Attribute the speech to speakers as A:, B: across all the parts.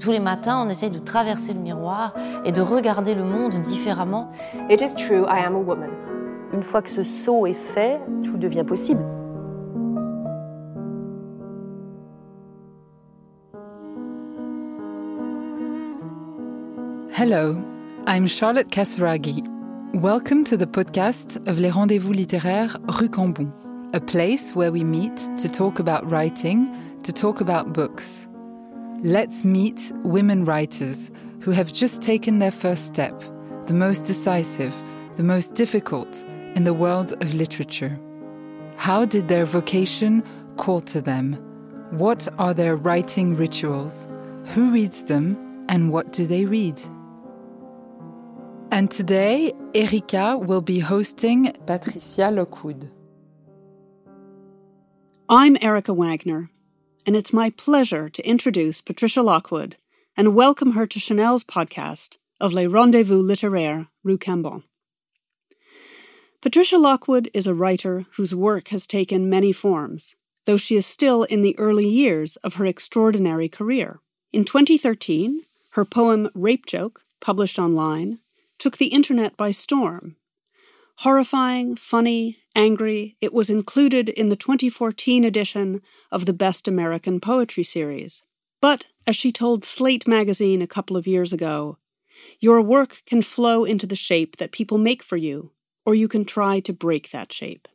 A: Tous les matins, on essaye de traverser le miroir et de regarder le monde différemment.
B: It is true, I am a woman.
C: Une fois que ce saut est fait, tout devient possible.
D: Hello, I'm Charlotte Casaraghi. Welcome to the podcast of Les Rendez-vous littéraires Rue Cambon, a place where we meet to talk about writing, to talk about books. Let's meet women writers who have just taken their first step, the most decisive, the most difficult in the world of literature. How did their vocation call to them? What are their writing rituals? Who reads them and what do they read? And today, Erica will be hosting Patricia Lockwood.
E: I'm Erica Wagner, and it's my pleasure to introduce Patricia Lockwood and welcome her to Chanel's podcast of Les Rendezvous Littéraires Rue Cambon. Patricia Lockwood is a writer whose work has taken many forms, though she is still in the early years of her extraordinary career. In 2013, her poem Rape Joke, published online, took the internet by storm. Horrifying, funny, angry, it was included in the 2014 edition of the Best American Poetry series. But, as she told Slate magazine a couple of years ago, your work can flow into the shape that people make for you, or you can try to break that shape.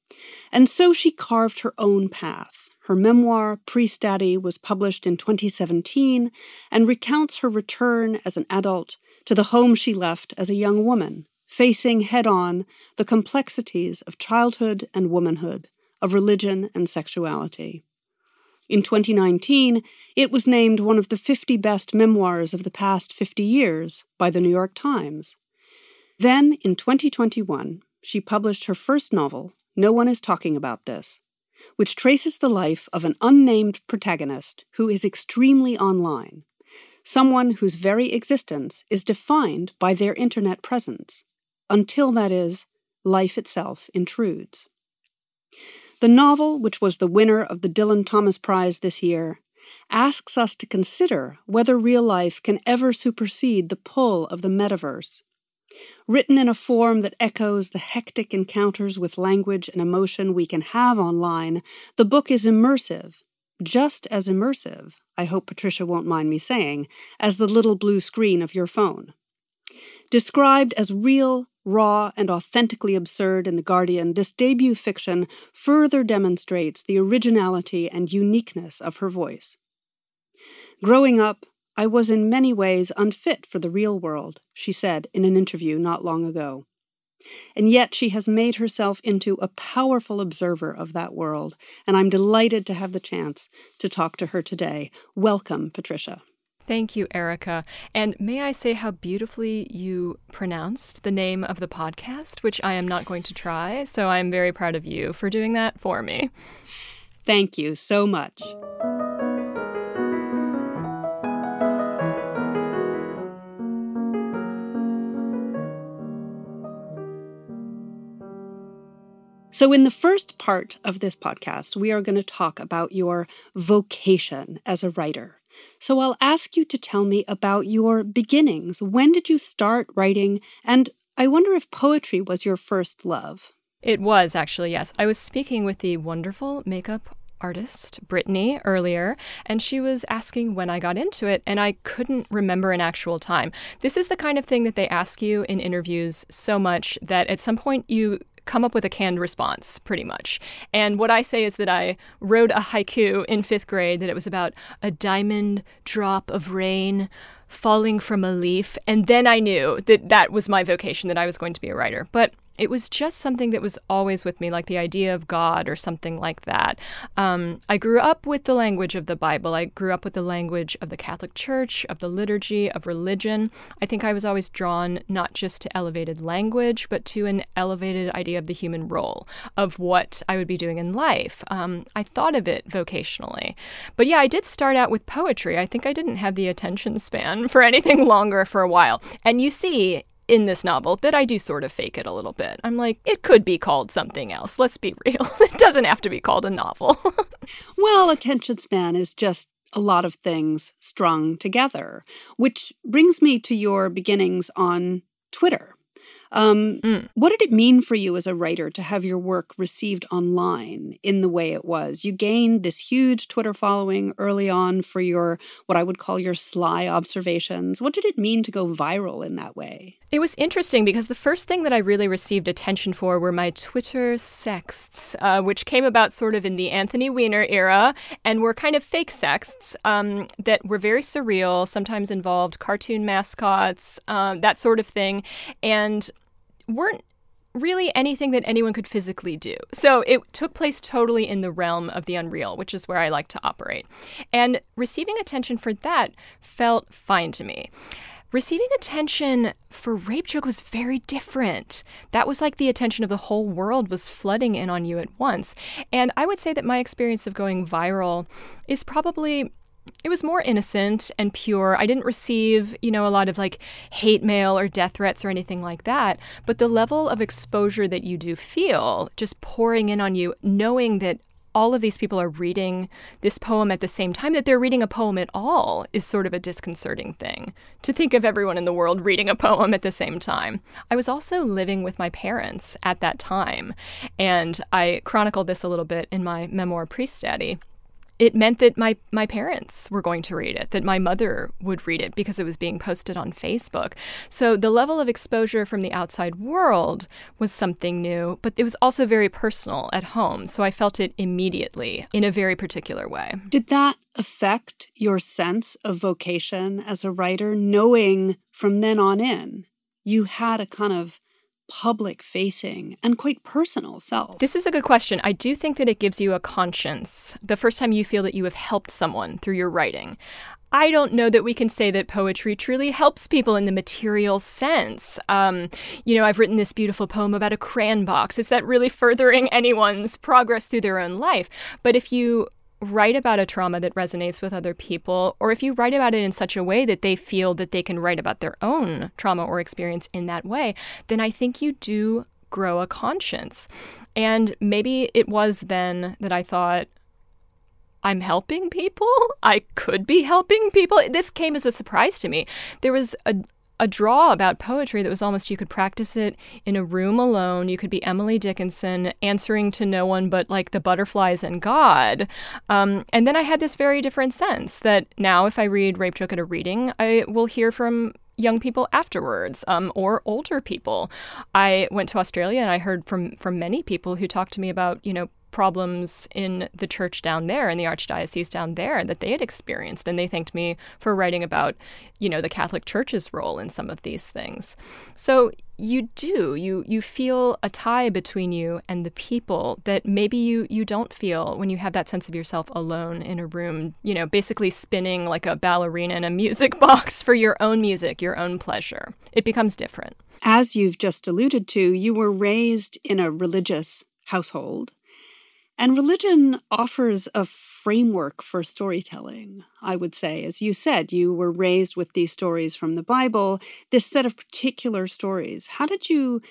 E: And so she carved her own path. Her memoir, Priest Daddy, was published in 2017 and recounts her return as an adult to the home she left as a young woman, facing head on the complexities of childhood and womanhood, of religion and sexuality. In 2019, it was named one of the 50 best memoirs of the past 50 years by the New York Times. Then, in 2021, she published her first novel, No One Is Talking About This, which traces the life of an unnamed protagonist who is extremely online, someone whose very existence is defined by their internet presence, until, that is, life itself intrudes. The novel, which was the winner of the Dylan Thomas Prize this year, asks us to consider whether real life can ever supersede the pull of the metaverse. Written in a form that echoes the hectic encounters with language and emotion we can have online, the book is immersive, just as immersive, I hope Patricia won't mind me saying, as the little blue screen of your phone. Described as real, raw, and authentically absurd in The Guardian, this debut fiction further demonstrates the originality and uniqueness of her voice. Growing up, I was in many ways unfit for the real world, she said in an interview not long ago. And yet she has made herself into a powerful observer of that world, and I'm delighted to have the chance to talk to her today. Welcome, Patricia.
F: Thank you, Erica. And may I say how beautifully you pronounced the name of the podcast, which I am not going to try. So I'm very proud of you for doing that for me.
E: Thank you so much. So, in the first part of this podcast, we are going to talk about your vocation as a writer. So, I'll ask you to tell me about your beginnings. When did you start writing? And I wonder if poetry was your first love.
F: It was actually, yes. I was speaking with the wonderful makeup artist, Brittany, earlier, and she was asking when I got into it, and I couldn't remember an actual time. This is the kind of thing that they ask you in interviews so much that at some point you come up with a canned response, pretty much. And what I say is that I wrote a haiku in fifth grade that it was about a diamond drop of rain falling from a leaf. And then I knew that that was my vocation, that I was going to be a writer. But it was just something that was always with me, like the idea of God or something like that. Um, I grew up with the language of the Bible. I grew up with the language of the Catholic Church, of the liturgy, of religion. I think I was always drawn not just to elevated language, but to an elevated idea of the human role, of what I would be doing in life. Um, I thought of it vocationally. But yeah, I did start out with poetry. I think I didn't have the attention span for anything longer for a while. And you see, in this novel that I do sort of fake it a little bit. I'm like, it could be called something else. Let's be real. it doesn't have to be called a novel.
E: well, attention span is just a lot of things strung together, which brings me to your beginnings on Twitter. Um, mm. What did it mean for you as a writer to have your work received online in the way it was? You gained this huge Twitter following early on for your, what I would call your sly observations. What did it mean to go viral in that way?
F: It was interesting because the first thing that I really received attention for were my Twitter sexts, uh, which came about sort of in the Anthony Weiner era and were kind of fake sexts um, that were very surreal, sometimes involved cartoon mascots, uh, that sort of thing. And weren't really anything that anyone could physically do. So it took place totally in the realm of the unreal, which is where I like to operate. And receiving attention for that felt fine to me. Receiving attention for Rape Joke was very different. That was like the attention of the whole world was flooding in on you at once. And I would say that my experience of going viral is probably it was more innocent and pure. I didn't receive, you know, a lot of like hate mail or death threats or anything like that. But the level of exposure that you do feel just pouring in on you, knowing that all of these people are reading this poem at the same time that they're reading a poem at all is sort of a disconcerting thing to think of everyone in the world reading a poem at the same time. I was also living with my parents at that time, and I chronicled this a little bit in my memoir Priest Daddy it meant that my my parents were going to read it, that my mother would read it because it was being posted on Facebook. So the level of exposure from the outside world was something new, but it was also very personal at home. So I felt it immediately in a very particular way.
E: Did that affect your sense of vocation as a writer, knowing from then on in you had a kind of public facing and quite personal self?
F: This is a good question. I do think that it gives you a conscience the first time you feel that you have helped someone through your writing. I don't know that we can say that poetry truly helps people in the material sense. Um, you know, I've written this beautiful poem about a crayon box. Is that really furthering anyone's progress through their own life? But if you write about a trauma that resonates with other people, or if you write about it in such a way that they feel that they can write about their own trauma or experience in that way, then I think you do grow a conscience. And maybe it was then that I thought, I'm helping people. I could be helping people. This came as a surprise to me. There was a, a draw about poetry that was almost you could practice it in a room alone. You could be Emily Dickinson answering to no one but like the butterflies and God. Um, and then I had this very different sense that now if I read Rape Joke at a reading, I will hear from young people afterwards um, or older people. I went to Australia and I heard from from many people who talked to me about you know problems in the church down there in the archdiocese down there that they had experienced. And they thanked me for writing about you know the catholic church's role in some of these things. So you do. You you feel a tie between you and the people that maybe you you don't feel when you have that sense of yourself alone in a room you know basically spinning like a ballerina in a music box for your own music your own pleasure. It becomes different.
E: As you've just alluded to you were raised in a religious household and religion offers a framework for storytelling, I would say. As you said, you were raised with these stories from the Bible, this set of particular stories. How did you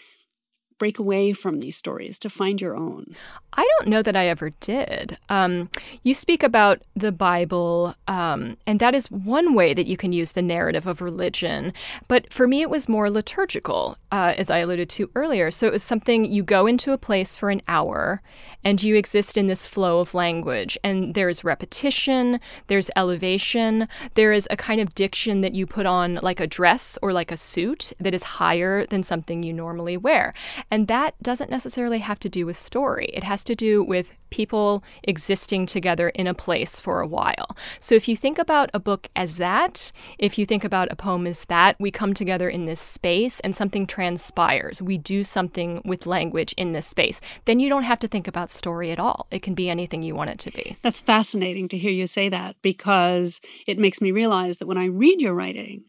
E: break away from these stories to find your own?
F: I don't know that I ever did. Um, you speak about the Bible, um, and that is one way that you can use the narrative of religion. But for me, it was more liturgical, uh, as I alluded to earlier. So it was something you go into a place for an hour and you exist in this flow of language. And there's repetition, there's elevation, there is a kind of diction that you put on like a dress or like a suit that is higher than something you normally wear. And that doesn't necessarily have to do with story, it has to do with people existing together in a place for a while. So if you think about a book as that, if you think about a poem as that, we come together in this space and something transpires. We do something with language in this space. Then you don't have to think about story at all. It can be anything you want it to be.
E: That's fascinating to hear you say that because it makes me realize that when I read your writing,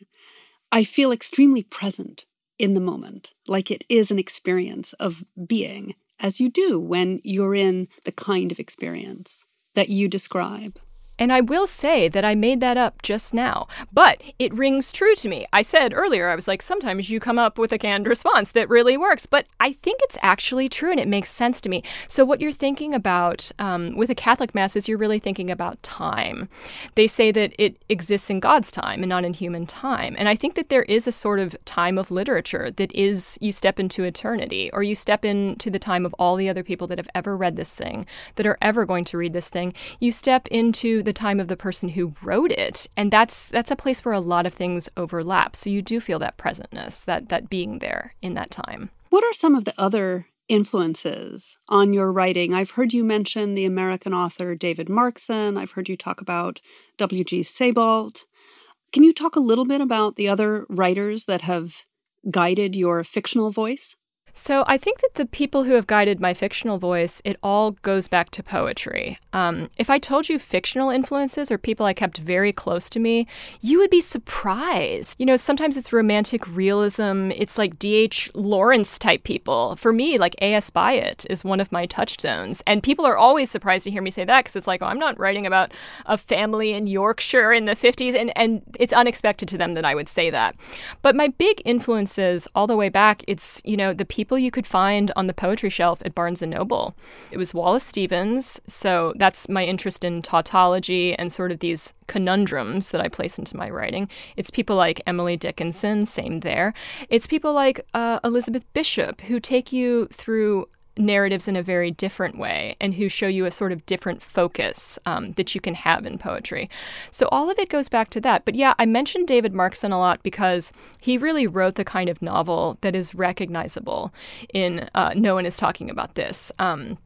E: I feel extremely present in the moment, like it is an experience of being as you do when you're in the kind of experience that you describe.
F: And I will say that I made that up just now, but it rings true to me. I said earlier, I was like, sometimes you come up with a canned response that really works, but I think it's actually true and it makes sense to me. So, what you're thinking about um, with a Catholic Mass is you're really thinking about time. They say that it exists in God's time and not in human time. And I think that there is a sort of time of literature that is you step into eternity or you step into the time of all the other people that have ever read this thing, that are ever going to read this thing. You step into the time of the person who wrote it. And that's that's a place where a lot of things overlap. So you do feel that presentness, that that being there in that time.
E: What are some of the other influences on your writing? I've heard you mention the American author David Markson. I've heard you talk about W.G. Sebald. Can you talk a little bit about the other writers that have guided your fictional voice?
F: So I think that the people who have guided my fictional voice, it all goes back to poetry. Um, if I told you fictional influences or people I kept very close to me, you would be surprised. You know, sometimes it's romantic realism. It's like D.H. Lawrence type people. For me, like A.S. Byatt is one of my touchstones. And people are always surprised to hear me say that because it's like, oh, I'm not writing about a family in Yorkshire in the 50s. And, and it's unexpected to them that I would say that. But my big influences all the way back, it's, you know, the people people you could find on the poetry shelf at Barnes and Noble. It was Wallace Stevens, so that's my interest in tautology and sort of these conundrums that I place into my writing. It's people like Emily Dickinson, same there. It's people like uh, Elizabeth Bishop who take you through narratives in a very different way and who show you a sort of different focus um, that you can have in poetry. So all of it goes back to that. But yeah, I mentioned David Markson a lot because he really wrote the kind of novel that is recognizable in uh, No One is Talking About This. Um,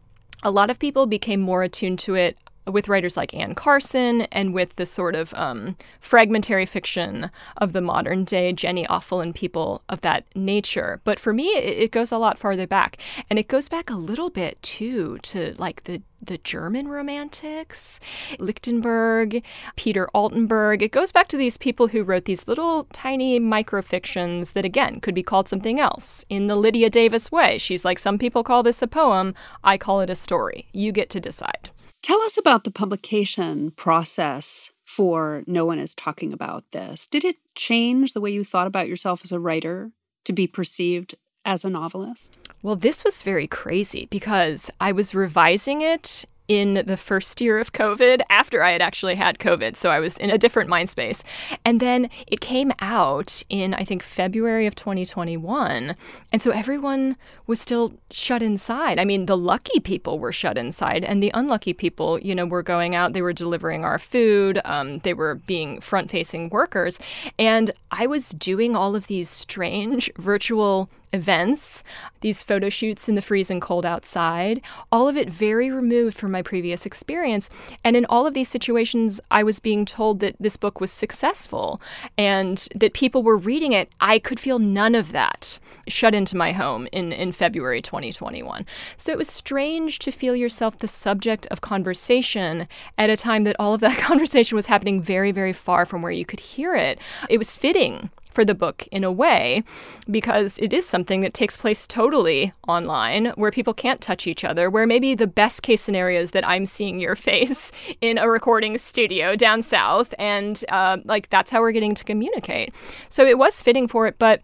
F: a lot of people became more attuned to it with writers like Anne Carson and with the sort of um, fragmentary fiction of the modern day, Jenny Offill and people of that nature. But for me, it, it, goes a lot farther back. And it goes back a little bit too to like the the German romantics, Lichtenberg, Peter Altenberg. It goes back to these people who wrote these little tiny microfictions that, again, could be called something else in the Lydia Davis way. She's like, some people call this a poem, I call it a story. You get to decide.
E: Tell us about the publication process for No One is Talking About This. Did it change the way you thought about yourself as a writer to be perceived as a novelist?
F: Well, this was very crazy because I was revising it in the first year of COVID after I had actually had COVID. So I was in a different mind space. And then it came out in, I think, February of 2021. And so everyone was still shut inside. I mean, the lucky people were shut inside, and the unlucky people, you know, were going out. They were delivering our food, um, they were being front facing workers. And I was doing all of these strange virtual events, these photo shoots in the freezing cold outside, all of it very removed from my previous experience. And in all of these situations, I was being told that this book was successful and that people were reading it. I could feel none of that shut into my home in, in February 2021. So it was strange to feel yourself the subject of conversation at a time that all of that conversation was happening very, very far from where you could hear it. It was fitting for the book in a way because it is something that takes place totally online where people can't touch each other, where maybe the best case scenario is that I'm seeing your face in a recording studio down south, and uh, like that's how we're getting to communicate. So it was fitting for it, but.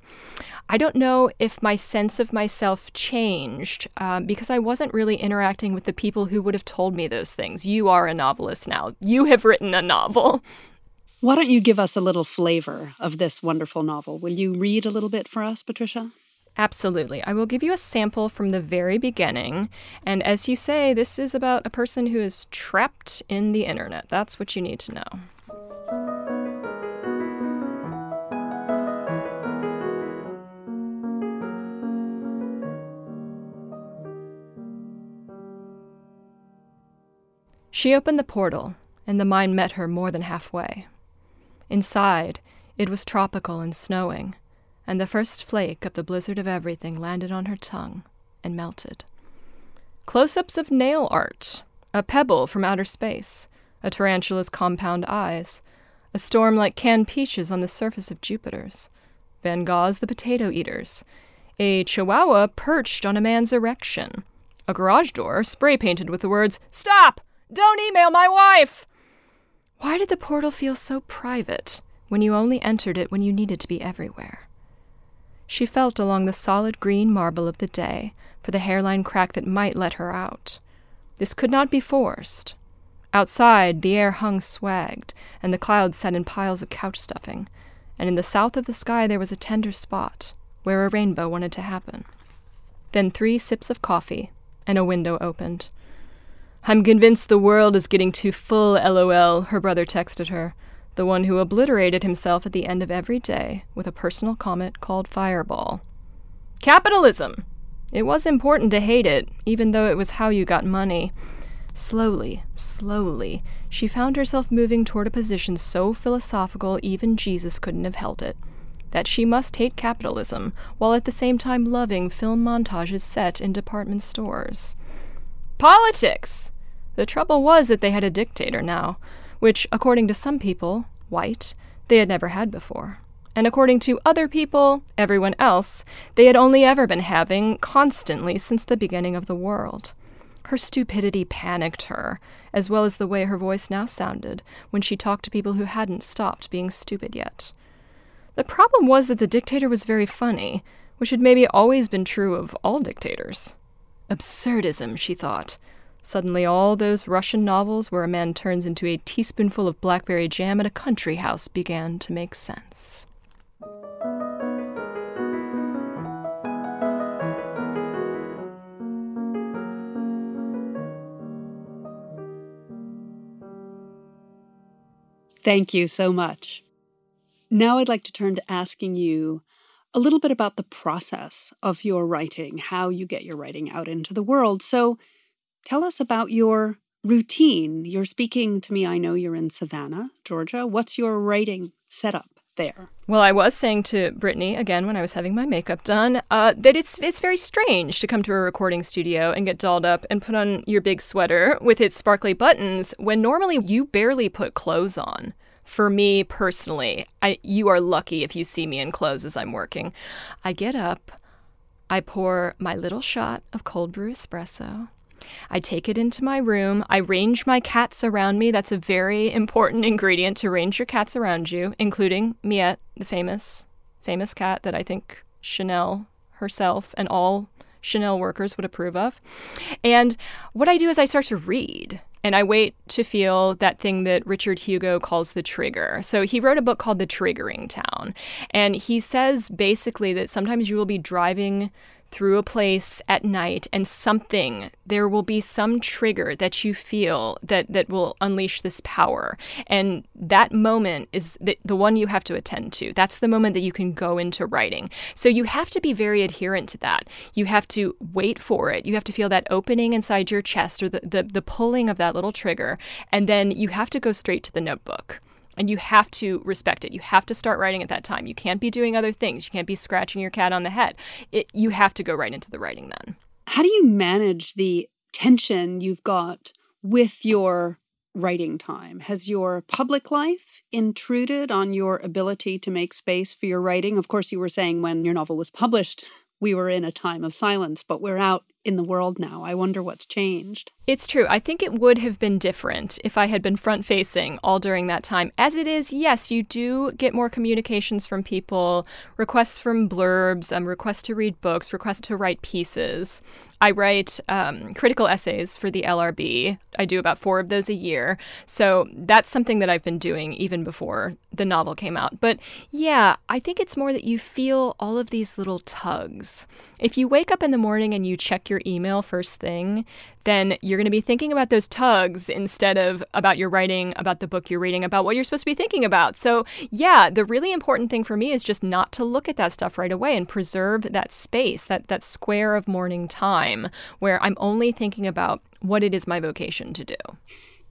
F: I don't know if my sense of myself changed uh, because I wasn't really interacting with the people who would have told me those things. You are a novelist now. You have written a novel.
E: Why don't you give us a little flavor of this wonderful novel? Will you read a little bit for us, Patricia?
F: Absolutely. I will give you a sample from the very beginning. And as you say, this is about a person who is trapped in the internet. That's what you need to know. She opened the portal, and the mine met her more than halfway. Inside, it was tropical and snowing, and the first flake of the blizzard of everything landed on her tongue and melted. Close ups of nail art, a pebble from outer space, a tarantula's compound eyes, a storm like canned peaches on the surface of Jupiter's, Van Gogh's The Potato Eaters, a chihuahua perched on a man's erection, a garage door spray painted with the words, Stop! Don't email my wife! Why did the portal feel so private when you only entered it when you needed to be everywhere? She felt along the solid green marble of the day for the hairline crack that might let her out. This could not be forced. Outside, the air hung swagged, and the clouds sat in piles of couch stuffing, and in the south of the sky there was a tender spot where a rainbow wanted to happen. Then three sips of coffee, and a window opened. I'm convinced the world is getting too full, lol, her brother texted her, the one who obliterated himself at the end of every day with a personal comment called Fireball. Capitalism! It was important to hate it, even though it was how you got money. Slowly, slowly, she found herself moving toward a position so philosophical even Jesus couldn't have held it that she must hate capitalism while at the same time loving film montages set in department stores. Politics! The trouble was that they had a dictator now, which, according to some people, white, they had never had before. And according to other people, everyone else, they had only ever been having constantly since the beginning of the world. Her stupidity panicked her, as well as the way her voice now sounded when she talked to people who hadn't stopped being stupid yet. The problem was that the dictator was very funny, which had maybe always been true of all dictators. Absurdism, she thought. Suddenly, all those Russian novels where a man turns into a teaspoonful of blackberry jam at a country house began to make sense.
E: Thank you so much. Now I'd like to turn to asking you a little bit about the process of your writing, how you get your writing out into the world. So tell us about your routine. You're speaking to me, I know you're in Savannah, Georgia. What's your writing setup? There.
F: Well, I was saying to Brittany again when I was having my makeup done uh, that it's it's very strange to come to a recording studio and get dolled up and put on your big sweater with its sparkly buttons when normally you barely put clothes on for me personally, I you are lucky if you see me in clothes as I'm working. I get up, I pour my little shot of cold brew espresso. I take it into my room. I range my cats around me. That's a very important ingredient to range your cats around you, including Miette, the famous, famous cat that I think Chanel herself and all Chanel workers would approve of. And what I do is I start to read. And I wait to feel that thing that Richard Hugo calls the trigger. So he wrote a book called The Triggering Town. And he says basically that sometimes you will be driving through a place at night and something there will be some trigger that you feel that that will unleash this power. And that moment is the, the one you have to attend to. That's the moment that you can go into writing. So you have to be very adherent to that. You have to wait for it. You have to feel that opening inside your chest or the, the, the pulling of that little trigger. And then you have to go straight to the notebook and you have to respect it. You have to start writing at that time. You can't be doing other things. You can't be scratching your cat on the head. It, you have to go right into the writing then.
E: How do you manage the tension you've got with your writing time? Has your public life intruded on your ability to make space for your writing? Of course, you were saying when your novel was published, we were in a time of silence, but we're out in the world now. I wonder what's changed.
F: It's true. I think it would have been different if I had been front facing all during that time. As it is, yes, you do get more communications from people, requests from blurbs, um, requests to read books, requests to write pieces. I write um, critical essays for the LRB. I do about four of those a year. So that's something that I've been doing even before the novel came out. But yeah, I think it's more that you feel all of these little tugs. If you wake up in the morning and you check your email first thing, then you're going to be thinking about those tugs instead of about your writing, about the book you're reading, about what you're supposed to be thinking about. So, yeah, the really important thing for me is just not to look at that stuff right away and preserve that space, that that square of morning time where I'm only thinking about what it is my vocation to do.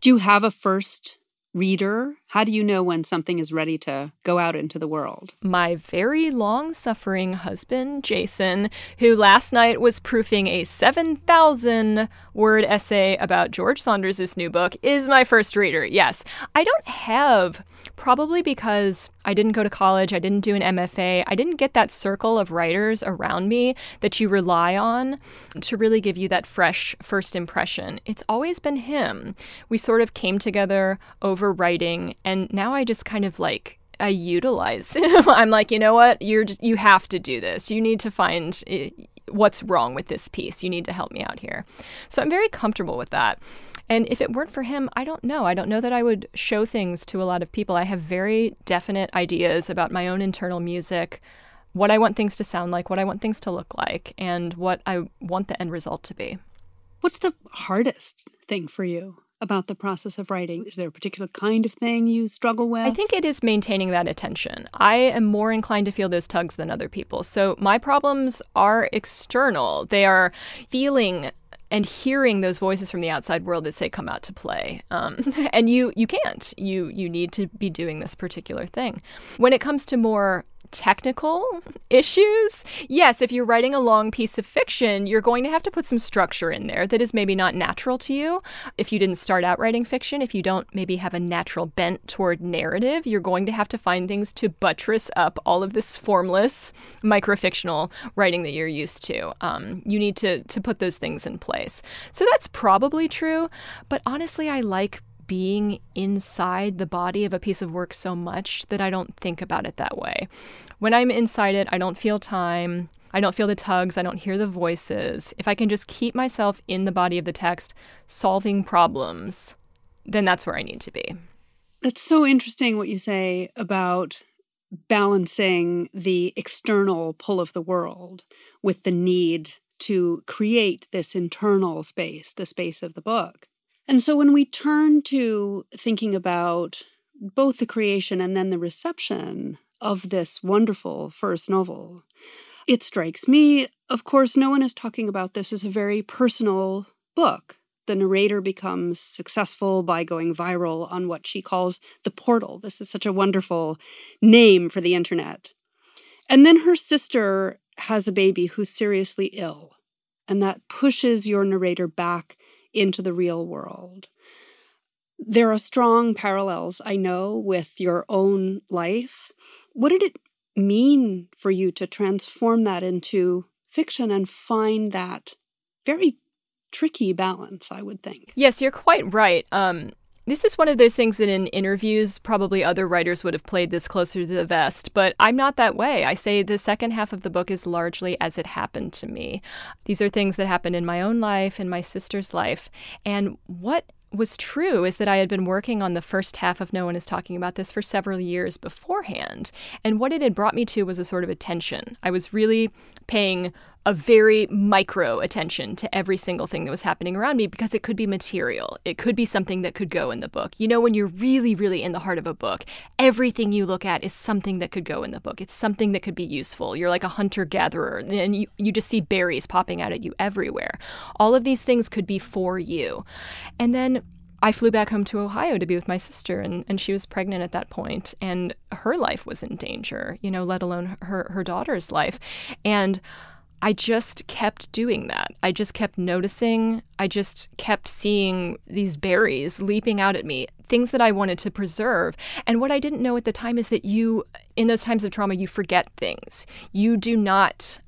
E: Do you have a first reader? How do you know when something is ready to go out into the world?
F: My very long suffering husband, Jason, who last night was proofing a 7,000 word essay about George Saunders' new book, is my first reader. Yes. I don't have, probably because I didn't go to college. I didn't do an MFA. I didn't get that circle of writers around me that you rely on to really give you that fresh first impression. It's always been him. We sort of came together over writing, and now I just kind of like I utilize. I'm like, you know what? You're just, you have to do this. You need to find eh, what's wrong with this piece. You need to help me out here. So I'm very comfortable with that. And if it weren't for him, I don't know. I don't know that I would show things to a lot of people. I have very definite ideas about my own internal music, what I want things to sound like, what I want things to look like, and what I want the end result to be.
E: What's the hardest thing for you about the process of writing? Is there a particular kind of thing you struggle with?
F: I think it is maintaining that attention. I am more inclined to feel those tugs than other people. So my problems are external. They are feeling and hearing those voices from the outside world that say come out to play um, and you you can't you you need to be doing this particular thing when it comes to more technical issues, yes, if you're writing a long piece of fiction, you're going to have to put some structure in there that is maybe not natural to you. If you didn't start out writing fiction, if you don't maybe have a natural bent toward narrative, you're going to have to find things to buttress up all of this formless microfictional writing that you're used to. Um, you need to to put those things in place. So that's probably true, but honestly, I like being inside the body of a piece of work so much that I don't think about it that way. When I'm inside it, I don't feel time. I don't feel the tugs. I don't hear the voices. If I can just keep myself in the body of the text, solving problems, then that's where I need to be.
E: That's so interesting what you say about balancing the external pull of the world with the need to create this internal space, the space of the book. And so when we turn to thinking about both the creation and then the reception of this wonderful first novel, it strikes me, of course, no one is talking about this as a very personal book. The narrator becomes successful by going viral on what she calls the portal. This is such a wonderful name for the internet. And then her sister has a baby who's seriously ill, and that pushes your narrator back into the real world. There are strong parallels, I know, with your own life. What did it mean for you to transform that into fiction and find that very tricky balance, I would think?
F: Yes, you're quite right. Um, this is one of those things that in interviews, probably other writers would have played this closer to the vest, but I'm not that way. I say the second half of the book is largely as it happened to me. These are things that happened in my own life, in my sister's life. And what was true is that I had been working on the first half of No One is Talking About This for several years beforehand. And what it had brought me to was a sort of attention. I was really paying a very micro attention to every single thing that was happening around me because it could be material. It could be something that could go in the book. You know, when you're really, really in the heart of a book, everything you look at is something that could go in the book. It's something that could be useful. You're like a hunter gatherer and you, you just see berries popping out at you everywhere. All of these things could be for you. And then I flew back home to Ohio to be with my sister, and, and she was pregnant at that point, and her life was in danger, you know, let alone her, her daughter's life. And I just kept doing that. I just kept noticing. I just kept seeing these berries leaping out at me, things that I wanted to preserve. And what I didn't know at the time is that you, in those times of trauma, you forget things. You do not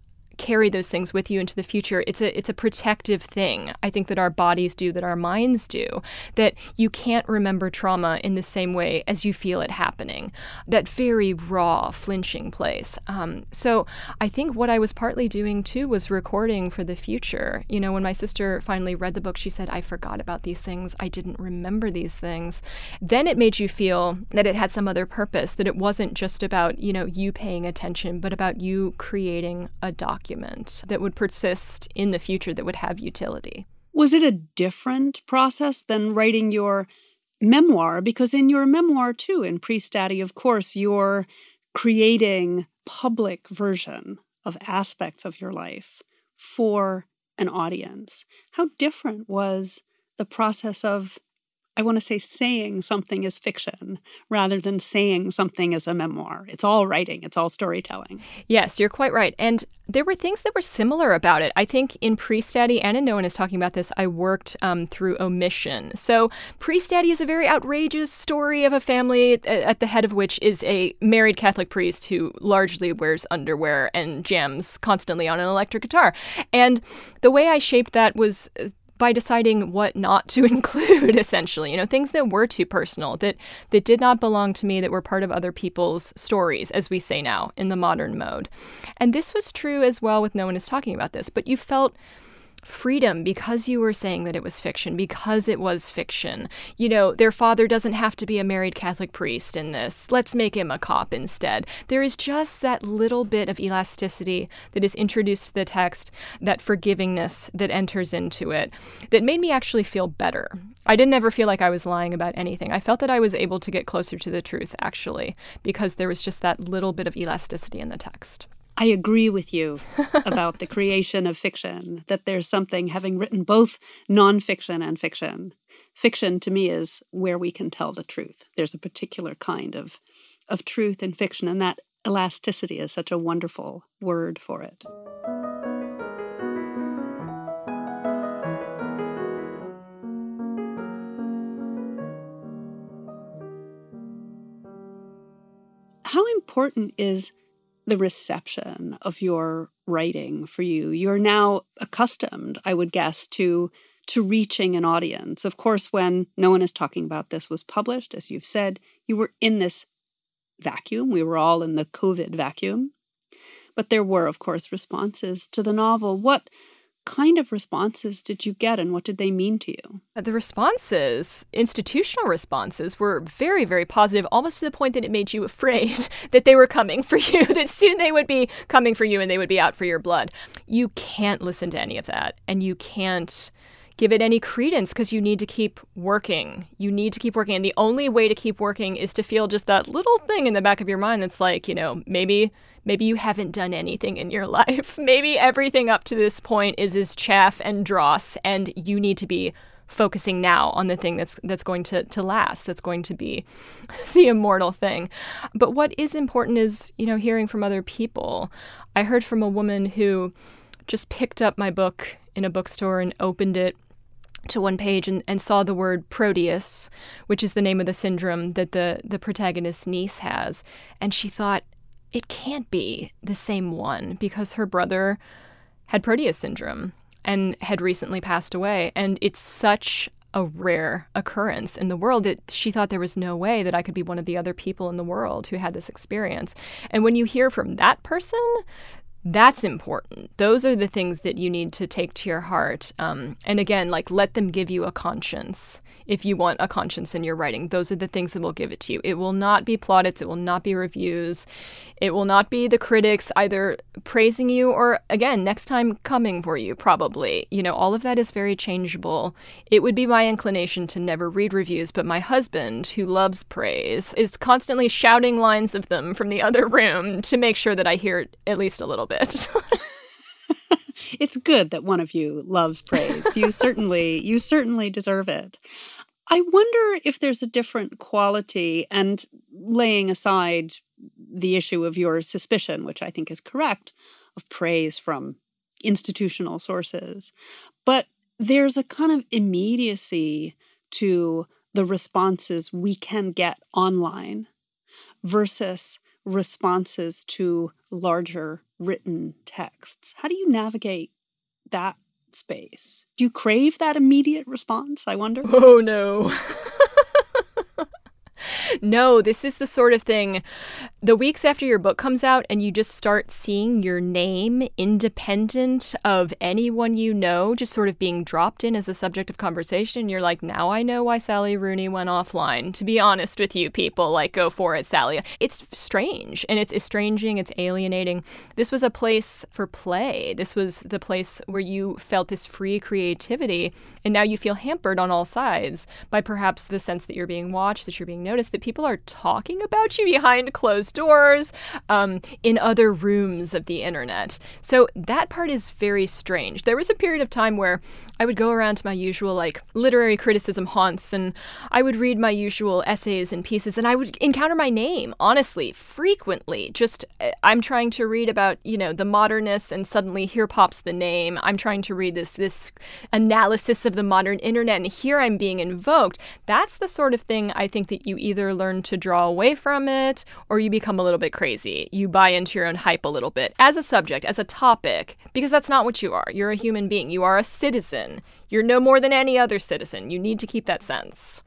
F: carry those things with you into the future. It's a it's a protective thing. I think that our bodies do, that our minds do, that you can't remember trauma in the same way as you feel it happening. That very raw, flinching place. Um, so I think what I was partly doing too was recording for the future. You know, when my sister finally read the book, she said, "I forgot about these things. I didn't remember these things." Then it made you feel that it had some other purpose. That it wasn't just about you know you paying attention, but about you creating a document document that would persist in the future that would have utility.
E: Was it a different process than writing your memoir? Because in your memoir, too, in Priest Daddy, of course, you're creating public version of aspects of your life for an audience. How different was the process of I want to say saying something is fiction rather than saying something is a memoir. It's all writing, it's all storytelling.
F: Yes, you're quite right. And there were things that were similar about it. I think in Priest Daddy and in No One is Talking About This, I worked um, through omission. So Priest Daddy is a very outrageous story of a family at the head of which is a married Catholic priest who largely wears underwear and jams constantly on an electric guitar. And the way I shaped that was uh, by deciding what not to include essentially you know things that were too personal that that did not belong to me that were part of other people's stories as we say now in the modern mode. And this was true as well with no one is talking about this but you felt freedom because you were saying that it was fiction, because it was fiction. You know, their father doesn't have to be a married Catholic priest in this. Let's make him a cop instead. There is just that little bit of elasticity that is introduced to the text, that forgivingness that enters into it, that made me actually feel better. I didn't ever feel like I was lying about anything. I felt that I was able to get closer to the truth, actually, because there was just that little bit of elasticity in the text.
E: I agree with you about the creation of fiction, that there's something, having written both nonfiction and fiction, fiction to me is where we can tell the truth. There's a particular kind of, of truth in fiction, and that elasticity is such a wonderful word for it. How important is the reception of your writing for you. You're now accustomed, I would guess, to to reaching an audience. Of course, when no one is talking about this was published, as you've said, you were in this vacuum. We were all in the COVID vacuum. But there were, of course, responses to the novel. What kind of responses did you get and what did they mean to you?
F: Uh, the responses, institutional responses, were very, very positive, almost to the point that it made you afraid that they were coming for you, that soon they would be coming for you and they would be out for your blood. You can't listen to any of that and you can't give it any credence because you need to keep working. You need to keep working. And the only way to keep working is to feel just that little thing in the back of your mind that's like, you know, maybe maybe you haven't done anything in your life. maybe everything up to this point is is chaff and dross and you need to be focusing now on the thing that's that's going to to last that's going to be the immortal thing but what is important is you know hearing from other people i heard from a woman who just picked up my book in a bookstore and opened it to one page and, and saw the word Proteus, which is the name of the syndrome that the, the protagonist's niece has. And she thought, it can't be the same one because her brother had Proteus syndrome and had recently passed away. And it's such a rare occurrence in the world that she thought there was no way that I could be one of the other people in the world who had this experience. And when you hear from that person, that's important. Those are the things that you need to take to your heart. Um, and again, like let them give you a conscience if you want a conscience in your writing. Those are the things that will give it to you. It will not be plaudits, it will not be reviews, it will not be the critics either praising you or, again, next time coming for you, probably. You know, all of that is very changeable. It would be my inclination to never read reviews, but my husband, who loves praise, is constantly shouting lines of them from the other room to make sure that I hear at least a little bit.
E: it's good that one of you loves praise. You certainly you certainly deserve it. I wonder if there's a different quality and laying aside the issue of your suspicion, which I think is correct, of praise from institutional sources. But there's a kind of immediacy to the responses we can get online versus responses to larger written texts. How do you navigate that space? Do you crave that immediate response? I wonder.
F: Oh, no. no, this is the sort of thing the weeks after your book comes out and you just start seeing your name independent of anyone you know, just sort of being dropped in as a subject of conversation. You're like, now I know why Sally Rooney went offline. To be honest with you, people, like, go for it, Sally. It's strange and it's estranging, it's alienating. This was a place for play. This was the place where you felt this free creativity. And now you feel hampered on all sides by perhaps the sense that you're being watched, that you're being noticed, that people are talking about you behind closed doors, um, in other rooms of the internet. So that part is very strange. There was a period of time where I would go around to my usual like literary criticism haunts and I would read my usual essays and pieces and I would encounter my name, honestly, frequently. Just uh, I'm trying to read about, you know, the modernists and suddenly here pops the name. I'm trying to read this this analysis of the modern internet and here I'm being invoked. That's the sort of thing I think that you either learn to draw away from it or you become a little bit crazy. You buy into your own hype a little bit as a subject, as a topic, because that's not what you are. You're a human being. You are a citizen. You're no more than any other citizen. You need to keep that sense.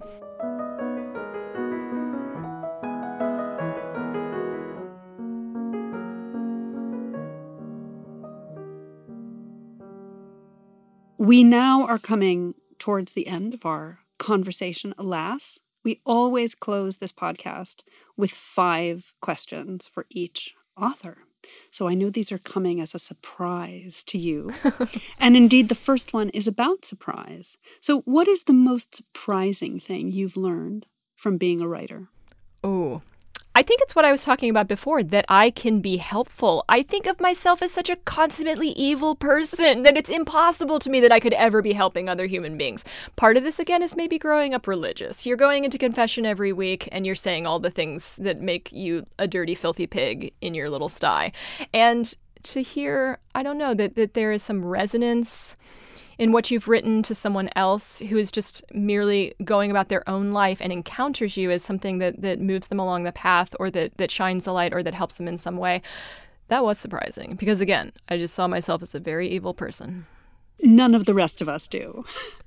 E: We now are coming towards the end of our conversation, alas. We always close this podcast with five questions for each author. So I know these are coming as a surprise to you. and indeed, the first one is about surprise. So, what is the most surprising thing you've learned from being a writer?
F: Oh, I think it's what I was talking about before that I can be helpful. I think of myself as such a consummately evil person that it's impossible to me that I could ever be helping other human beings. Part of this, again, is maybe growing up religious. You're going into confession every week and you're saying all the things that make you a dirty, filthy pig in your little sty. And to hear, I don't know, that, that there is some resonance in what you've written to someone else who is just merely going about their own life and encounters you as something that, that moves them along the path or that, that shines a light or that helps them in some way, that was surprising because, again, I just saw myself as a very evil person.
E: None of the rest of us do.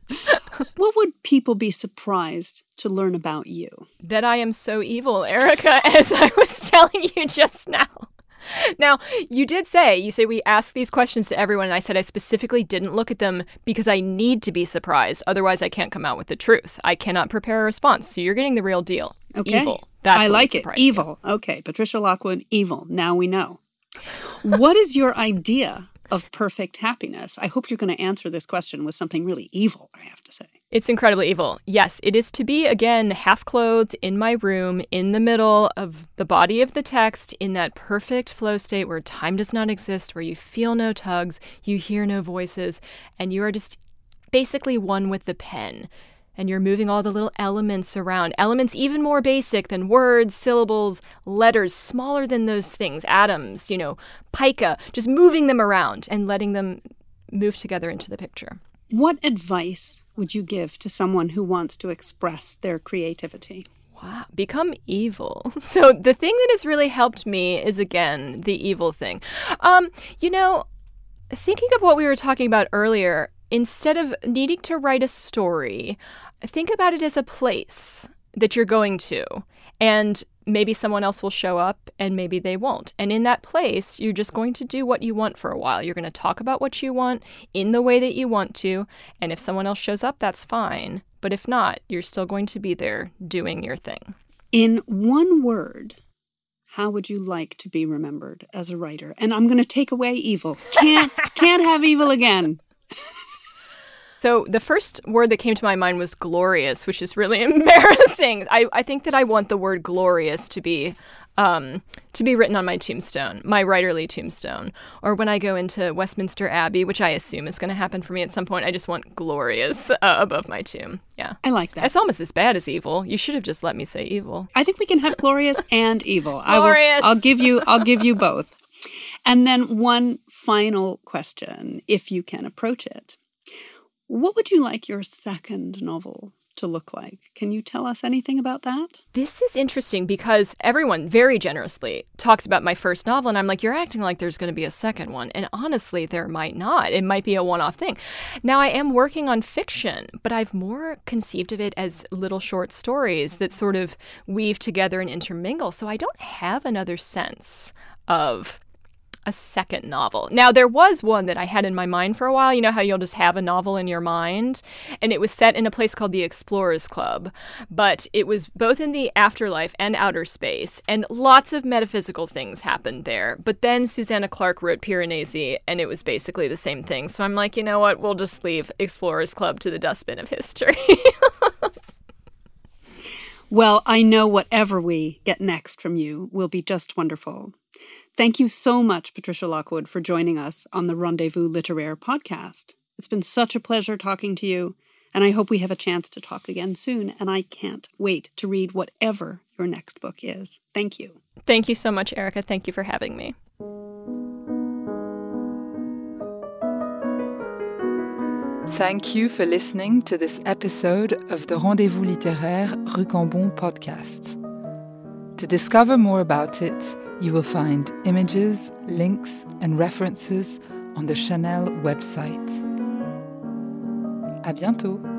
E: what would people be surprised to learn about you?
F: That I am so evil, Erica, as I was telling you just now. Now, you did say, you say we ask these questions to everyone, and I said I specifically didn't look at them because I need to be surprised. Otherwise, I can't come out with the truth. I cannot prepare a response. So you're getting the real deal.
E: Okay.
F: Evil. That's
E: I like it. Evil. Okay. Patricia Lockwood, evil. Now we know. what is your idea of perfect happiness? I hope you're going to answer this question with something really evil, I have to say.
F: It's incredibly evil. Yes, it is to be, again, half clothed in my room, in the middle of the body of the text, in that perfect flow state where time does not exist, where you feel no tugs, you hear no voices, and you are just basically one with the pen. And you're moving all the little elements around, elements even more basic than words, syllables, letters, smaller than those things, atoms, you know, pica, just moving them around and letting them move together into the picture.
E: What advice would you give to someone who wants to express their creativity?
F: Wow, become evil. So the thing that has really helped me is again the evil thing. Um, you know, thinking of what we were talking about earlier, instead of needing to write a story, think about it as a place that you're going to. And maybe someone else will show up and maybe they won't. And in that place, you're just going to do what you want for a while. You're going to talk about what you want in the way that you want to. And if someone else shows up, that's fine. But if not, you're still going to be there doing your thing.
E: In one word, how would you like to be remembered as a writer? And I'm going to take away evil. Can't can't have evil again.
F: So the first word that came to my mind was glorious, which is really embarrassing. I, I think that I want the word glorious to be um, to be written on my tombstone, my writerly tombstone, or when I go into Westminster Abbey, which I assume is going to happen for me at some point. I just want glorious uh, above my tomb. Yeah,
E: I like that.
F: It's almost as bad as evil. You should have just let me say evil.
E: I think we can have glorious and evil.
F: Glorious.
E: I will, I'll give you. I'll give you both. And then one final question, if you can approach it. What would you like your second novel to look like? Can you tell us anything about that?
F: This is interesting because everyone very generously talks about my first novel, and I'm like, you're acting like there's going to be a second one. And honestly, there might not. It might be a one off thing. Now, I am working on fiction, but I've more conceived of it as little short stories that sort of weave together and intermingle. So I don't have another sense of a second novel. Now, there was one that I had in my mind for a while. You know how you'll just have a novel in your mind? And it was set in a place called the Explorers Club. But it was both in the afterlife and outer space, and lots of metaphysical things happened there. But then Susanna Clarke wrote Piranesi, and it was basically the same thing. So I'm like, you know what? We'll just leave Explorers Club to the dustbin of history.
E: Well, I know whatever we get next from you will be just wonderful. Thank you so much, Patricia Lockwood, for joining us on the Rendezvous Littéraire podcast. It's been such a pleasure talking to you, and I hope we have a chance to talk again soon. And I can't wait to read whatever your next book is. Thank you.
F: Thank you so much, Erica. Thank you for having me.
D: Thank you for listening to this episode of the Rendezvous Littéraire Rue Cambon podcast. To discover more about it, you will find images, links, and references on the Chanel website. À bientôt!